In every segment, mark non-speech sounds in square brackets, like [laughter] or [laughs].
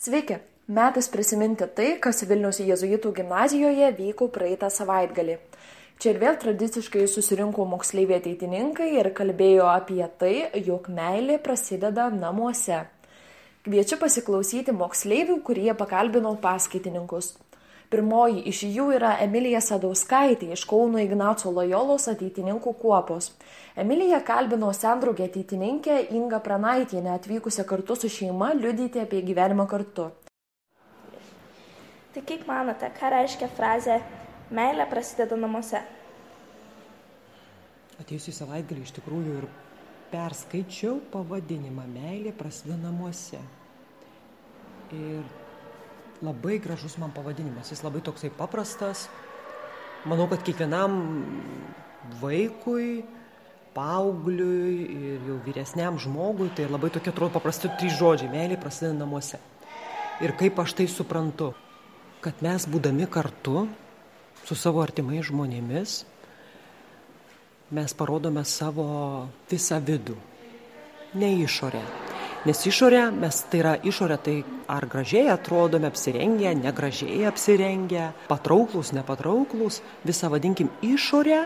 Sveiki, metas prisiminti tai, kas Vilnius jėzuitų gimnazijoje vyko praeitą savaitgalį. Čia ir vėl tradiciškai susirinko moksleiviai ateitininkai ir kalbėjo apie tai, jog meilė prasideda namuose. Kviečiu pasiklausyti moksleivių, kurie pakalbino paskaitininkus. Pirmoji iš jų yra Emilija Sadauskaitė iš Kauno Ignaco Lojolos ateitininkų kuopos. Emilija kalbino sendraugę ateitininkę Inga Pranaitienę atvykusią kartu su šeima liudyti apie gyvenimą kartu. Tai kaip manote, ką reiškia frazė meilė prasideda namuose? Atėjusi savaitgalį iš tikrųjų ir perskaičiau pavadinimą Meilė prasideda namuose. Ir labai gražus man pavadinimas, jis labai toksai paprastas. Manau, kad kiekvienam vaikui, paaugliui ir jau vyresniam žmogui tai labai tokie atrodo paprasti trys žodžiai - meilė prasideda namuose. Ir kaip aš tai suprantu, kad mes būdami kartu su savo artimais žmonėmis, mes parodome savo visą vidų, ne išorę. Nes išorė, mes tai yra išorė, tai ar gražiai atrodome apsirengę, negražiai apsirengę, patrauklus, nepatrauklus, visą vadinkim išorę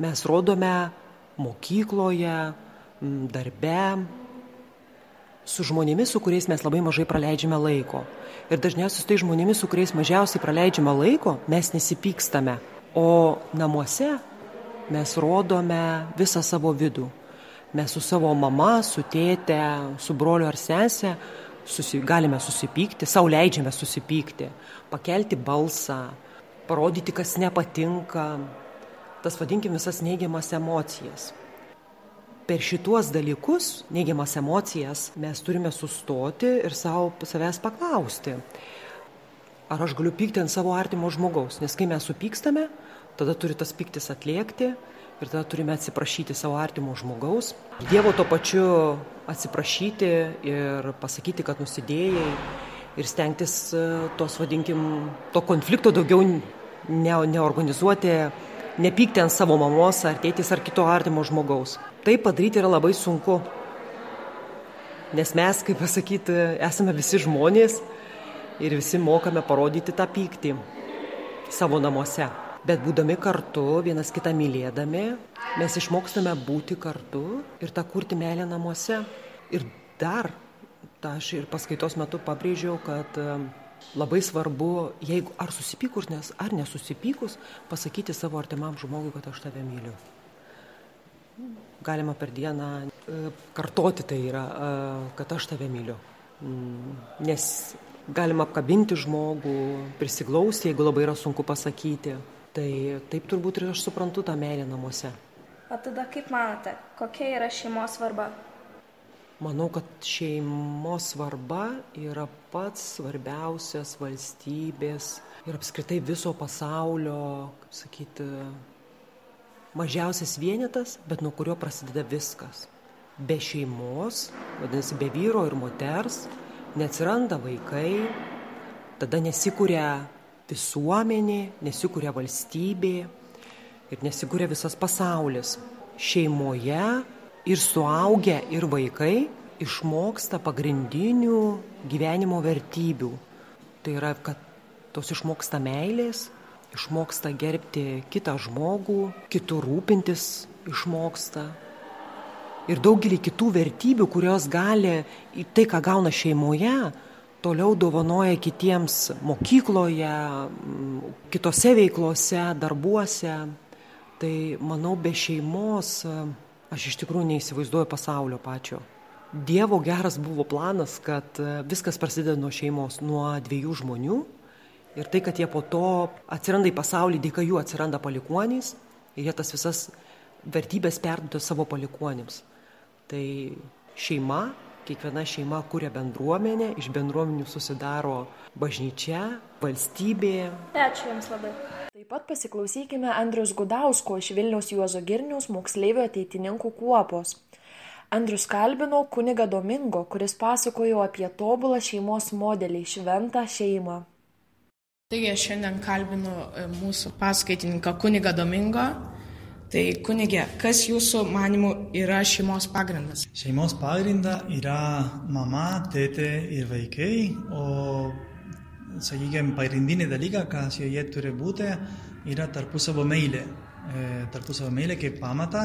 mes rodome mokykloje, darbe, su žmonėmis, su kuriais mes labai mažai praleidžiame laiko. Ir dažniausiai su tai žmonėmis, su kuriais mažiausiai praleidžiame laiko, mes nesipykstame. O namuose mes rodome visą savo vidų. Mes su savo mama, su tėte, su broliu ar sesė susi, galime susipykti, savo leidžiame susipykti, pakelti balsą, parodyti, kas nepatinka, tas vadinkim visas neigiamas emocijas. Per šituos dalykus, neigiamas emocijas, mes turime sustoti ir savo, savęs paklausti, ar aš galiu pykti ant savo artimo žmogaus, nes kai mes supykstame, tada turi tas piktis atliekti ir tada turime atsiprašyti savo artimo žmogaus. Dievo to pačiu atsiprašyti ir pasakyti, kad nusidėjai ir stengtis e, tos, vadinkim, to konflikto daugiau ne, neorganizuoti, nepykti ant savo mamos ar tėtis ar kito artimo žmogaus. Tai padaryti yra labai sunku, nes mes, kaip pasakyti, esame visi žmonės ir visi mokame parodyti tą pyktį savo namuose bet būdami kartu, vienas kitą mylėdami, mes išmokstame būti kartu ir tą kurti meilę namuose. Ir dar, tą aš ir paskaitos metu pabrėžiau, kad labai svarbu, jeigu ar susipykus, nes ar nesusipykus, pasakyti savo artimam žmogui, kad aš tave myliu. Galima per dieną e, kartoti tai yra, e, kad aš tave myliu. Mm, nes galima apkabinti žmogų, prisiglausti, jeigu labai yra sunku pasakyti. Tai taip turbūt ir aš suprantu tą meilę namuose. O tada kaip manote, kokia yra šeimos svarba? Manau, kad šeimos svarba yra pats svarbiausias valstybės ir apskritai viso pasaulio, kaip sakyti, mažiausias vienetas, bet nuo kurio prasideda viskas. Be šeimos, vadinasi, be vyro ir moters, neatsiranda vaikai, tada nesikūrė visuomenė, nesikuria valstybė ir nesikuria visas pasaulis. Šeimoje ir suaugę, ir vaikai išmoksta pagrindinių gyvenimo vertybių. Tai yra, kad tos išmoksta meilės, išmoksta gerbti kitą žmogų, kitų rūpintis išmoksta. Ir daugelį kitų vertybių, kurios gali tai, ką gauna šeimoje, toliau dovanoja kitiems mokykloje, kitose veiklose, darbuose. Tai manau, be šeimos aš iš tikrųjų neįsivaizduoju pasaulio pačio. Dievo geras buvo planas, kad viskas prasideda nuo šeimos, nuo dviejų žmonių. Ir tai, kad jie po to atsiranda į pasaulį, dėka jų atsiranda palikuonys ir jie tas visas vertybės perduoda savo palikuonims. Tai šeima Kiekviena šeima kuria bendruomenę, iš bendruomenių susidaro bažnyčia, valstybė. Ačiū Jums labai. Taip pat pasiklausykime Andrius Gudausko iš Vilniaus Juozo Girnius moksleivio ateitininkų kuopos. Andrius kalbino kuniga Domingo, kuris pasakojo apie tobulą šeimos modelį - šventą šeimą. Taigi aš šiandien kalbinu e, mūsų paskaitininką kuniga Domingo. Tai kunigė, kas jūsų manimų yra šeimos pagrindas? Šeimos pagrinda yra mama, tėtė ir vaikai, o, sakykime, pagrindinė dalyka, kas joje turi būti, yra tarpusavo meilė. E, tarpusavo meilė kaip pamata,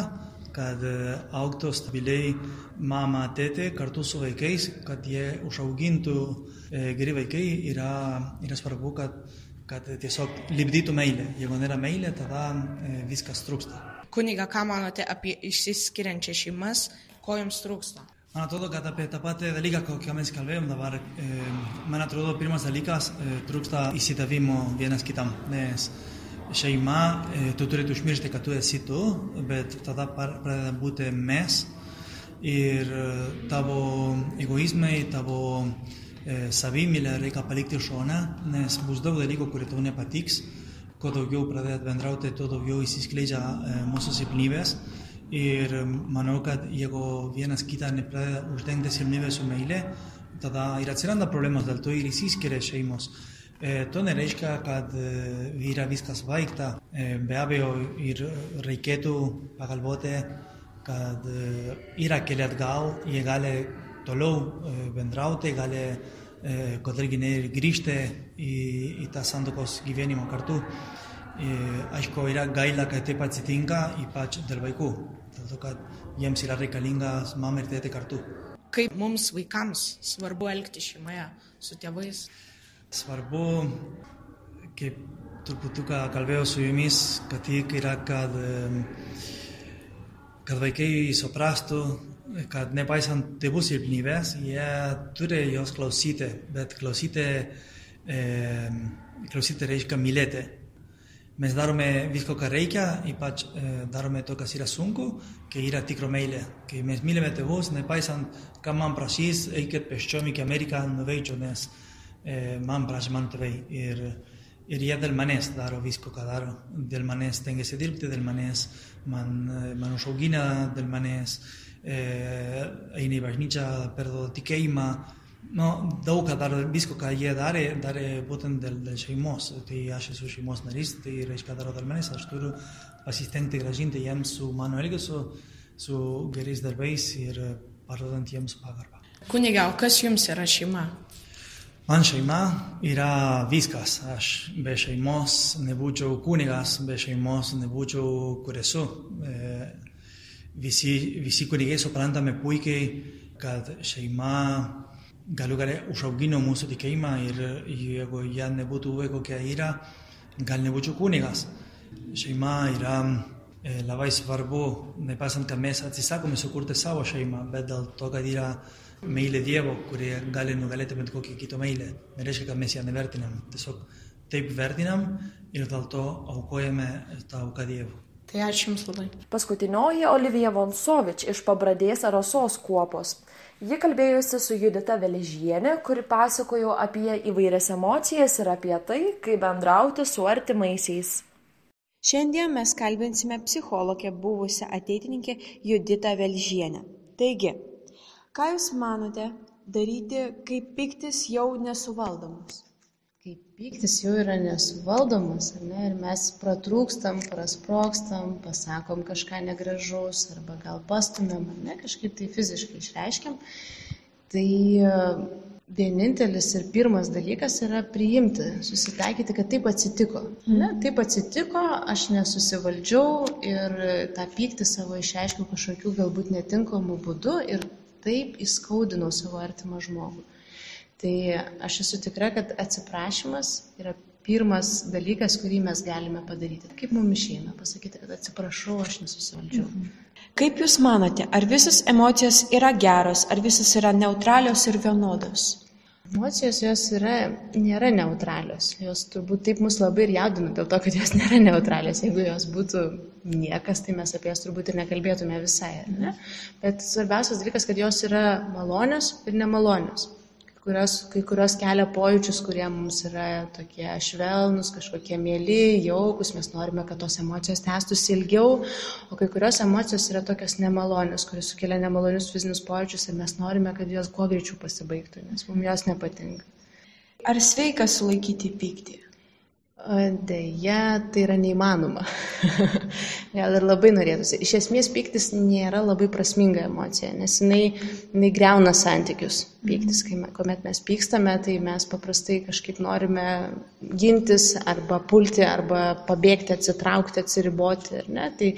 kad e, auktų stabiliai mama, tėtė kartu su vaikais, kad jie užaugintų e, geri vaikai, yra, yra svarbu, kad, kad tiesiog libdytų meilę. Jeigu nėra meilė, tada e, viskas trūksta. Kuniga, ką manote apie išsiskiriančias šeimas, ko jums trūksta? Man atrodo, kad apie tą patį dalyką, kokią mes kalbėjom dabar, e, man atrodo, pirmas dalykas e, trūksta įsidavimo vienas kitam, nes šeima, e, tu turėtum užmiršti, kad tu esi tu, bet tada pradeda būti mes. Ir tavo egoizmai, tavo e, savimylę reikia palikti šoną, nes bus daug dalykų, kurie tau nepatiks, kuo daugiau pradėt bendrauti, tuo daugiau įsiskleidžia e, mūsų silpnybės. Ir manau, kad jeigu vienas kitą nepradeda uždengti silpnybės su meilė, tada ir atsiranda problemas, dėl to ir įsiskiria šeimos. E, to nereiškia, kad e, yra viskas baigta. E, be abejo, ir reikėtų pagalvoti, kad e, yra keli atgal, jie gali toliau e, bendrauti, gali, e, kodėlgi ne, grįžti į, į tą santokos gyvenimą kartu. E, aišku, yra gaila, kad taip atsitinka, ypač dėl vaikų, dėl to, kad jiems yra reikalingas mama ir tėtė kartu. Kaip mums vaikams svarbu elgti šeimoje su tėvais? Svarbu, kaip truputuką kalbėjau su jumis, kad tik yra, kad, kad vaikai suprastų, kad nepaisant tėvų silpnybės, jie turi jos klausyti, bet klausyti, e, klausyti reiškia mylėti. Mes darome visko, ką reikia, ypač e, darome to, kas yra sunku, kai yra tikro meilė. Kai mes mylime tėvus, nepaisant, ką man prašys, eikit pėsčiom iki Ameriką, nuveikčiau, nes e, man prašė man tėvai. Ir, ir jie dėl manęs daro visko, ką daro. Dėl manęs tengiasi dirbti, dėl manęs man, man užaugina, dėl manęs e, eina į bažnyčią, perdo tikėjimą. No, daug ką daro, visko, ką jie darė, darė būtent dėl, dėl šeimos. Tai aš esu šeimos narys, tai reiškia daro dėl manęs, aš turiu pasistengti gražinti jiems su mano elgesiu, su gerais darbais ir parodant jiems pagarbą. Kuniga, o kas jums yra šeima? Man šeima yra viskas. Aš be šeimos nebūčiau kunigas, be šeimos nebūčiau kur esu. E, visi, visi kunigai suprantame puikiai, kad šeima galiu gale užaugino mūsų tikėjimą ir jeigu jie nebūtų buvę kokia yra, gal nebūčiau kunigas. Šeima yra e, labai svarbu, nepaisant, kad mes atsisakome sukurti savo šeimą, bet dėl to, kad yra meilė Dievo, kurie gali nugalėti bet kokią kitą meilę. Nereiškia, kad mes ją nevertinam, tiesiog taip vertinam ir dėl to aukojame tą auką Dievui. Tai ačiū Jums labai. Paskutinioji Olivija Vonsovič iš pabradės Arasos kuopos. Ji kalbėjusi su Judita Veležienė, kuri pasakojo apie įvairias emocijas ir apie tai, kaip bendrauti su artimaisiais. Šiandien mes kalbinsime psichologę buvusią ateitininkę Juditą Velžienę. Taigi, ką Jūs manote daryti, kai piktis jau nesuvaldomas? Kai pyktis jau yra nesuvaldomas, ne, ir mes pratrūkstam, prasprokstam, pasakom kažką negražus, arba gal pastumėm, ne, kažkaip tai fiziškai išreiškiam, tai e, vienintelis ir pirmas dalykas yra priimti, susitaikyti, kad taip atsitiko. Ne, taip atsitiko, aš nesusivaldžiau ir tą pyktį savo išreiškiau kažkokiu galbūt netinkamu būdu ir taip įskaudinau savo artimą žmogų. Tai aš esu tikra, kad atsiprašymas yra pirmas dalykas, kurį mes galime padaryti. Kaip mums išeina pasakyti, kad atsiprašau, aš nesusivaldžiau. Mhm. Kaip Jūs manote, ar visas emocijos yra geros, ar visas yra neutralios ir vienodos? Emocijos jos yra, nėra neutralios. Jos turbūt taip mus labai ir jaudina dėl to, kad jos nėra neutralios. Jeigu jos būtų niekas, tai mes apie jas turbūt ir nekalbėtume visai. Ne? Bet svarbiausias dalykas, kad jos yra malonios ir nemalonios kurios, kai kurios kelia pojūčius, kurie mums yra tokie švelnus, kažkokie mėly, jaukus, mes norime, kad tos emocijos tęstųsi ilgiau, o kai kurios emocijos yra tokios nemalonios, kurios sukelia nemalonius fizinius pojūčius ir mes norime, kad jos kuo greičiau pasibaigtų, nes mums jos nepatinka. Ar sveika sulaikyti pyktį? Deja, tai yra neįmanoma. [laughs] Gal ir labai norėtųsi. Iš esmės, pyktis nėra labai prasminga emocija, nes jinai, jinai greuna santykius. Pyktis, kai, kuomet mes pykstame, tai mes paprastai kažkaip norime gintis arba pulti, arba pabėgti, atsitraukti, atsiriboti. Tai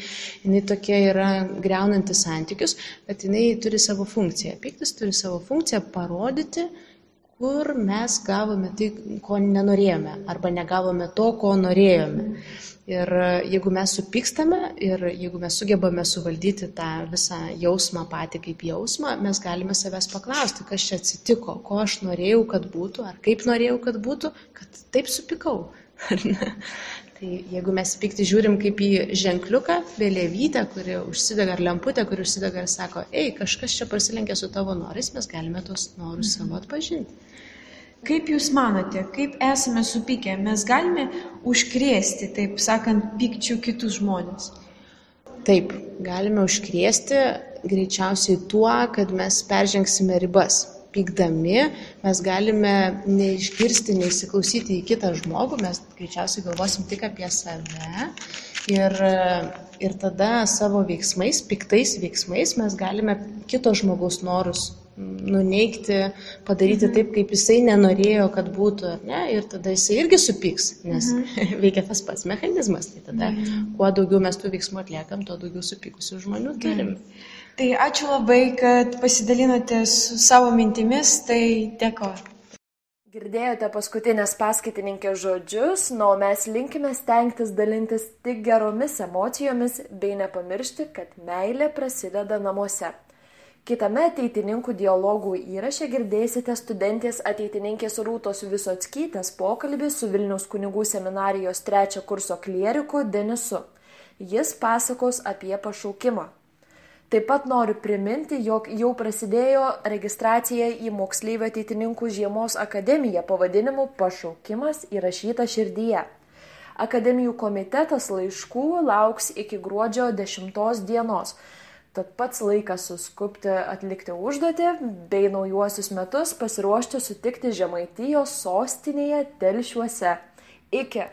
jinai tokia yra greunanti santykius, bet jinai turi savo funkciją. Pyktis turi savo funkciją parodyti, kur mes gavome tai, ko nenorėjome, arba negavome to, ko norėjome. Ir jeigu mes supykstame ir jeigu mes sugebame suvaldyti tą visą jausmą patį kaip jausmą, mes galime savęs paklausti, kas čia atsitiko, ko aš norėjau, kad būtų, ar kaip norėjau, kad būtų, kad taip supykau. [laughs] Tai jeigu mes pykti žiūrim kaip į ženkliuką, vėliavytę, kuri užsidega, ar lemputę, kuri užsidega ir sako, ei, kažkas čia prasilenkia su tavo norais, mes galime tos norus savo atpažinti. Kaip Jūs manote, kaip esame supykę, mes galime užkrėsti, taip sakant, pykčių kitus žmonės? Taip, galime užkrėsti greičiausiai tuo, kad mes peržengsime ribas pykdami mes galime neišgirsti, neįsiklausyti į kitą žmogų, mes greičiausiai galvosim tik apie save ir, ir tada savo veiksmais, piktais veiksmais mes galime kito žmogaus norus nuneikti, padaryti mhm. taip, kaip jisai nenorėjo, kad būtų, ne? ir tada jisai irgi supyks, nes mhm. [laughs] veikia tas pats mechanizmas. Tai tada, mhm. kuo daugiau mes tų veiksmų atliekam, tuo daugiau supykusių žmonių turim. Mhm. Tai ačiū labai, kad pasidalinote su savo mintimis, tai dėkoju. Girdėjote paskutinės paskaitininkės žodžius, na, o mes linkime stengtis dalintis tik geromis emocijomis bei nepamiršti, kad meilė prasideda namuose. Kitame ateitininkų dialogų įraše girdėsite studentės ateitininkės Rūtos Visockytės pokalbį su Vilnius kunigų seminarijos trečio kurso klieriku Denisu. Jis pasakos apie pašaukimą. Taip pat noriu priminti, jog jau prasidėjo registracija į moksleivių ateitininkų žiemos akademiją pavadinimu Pašaukimas įrašyta širdyje. Akademijų komitetas laiškų lauks iki gruodžio 10 dienos. Tad pats laikas suskupti atlikti užduotį bei naujuosius metus pasiruošti sutikti Žemaitijos sostinėje telšiuose. Iki.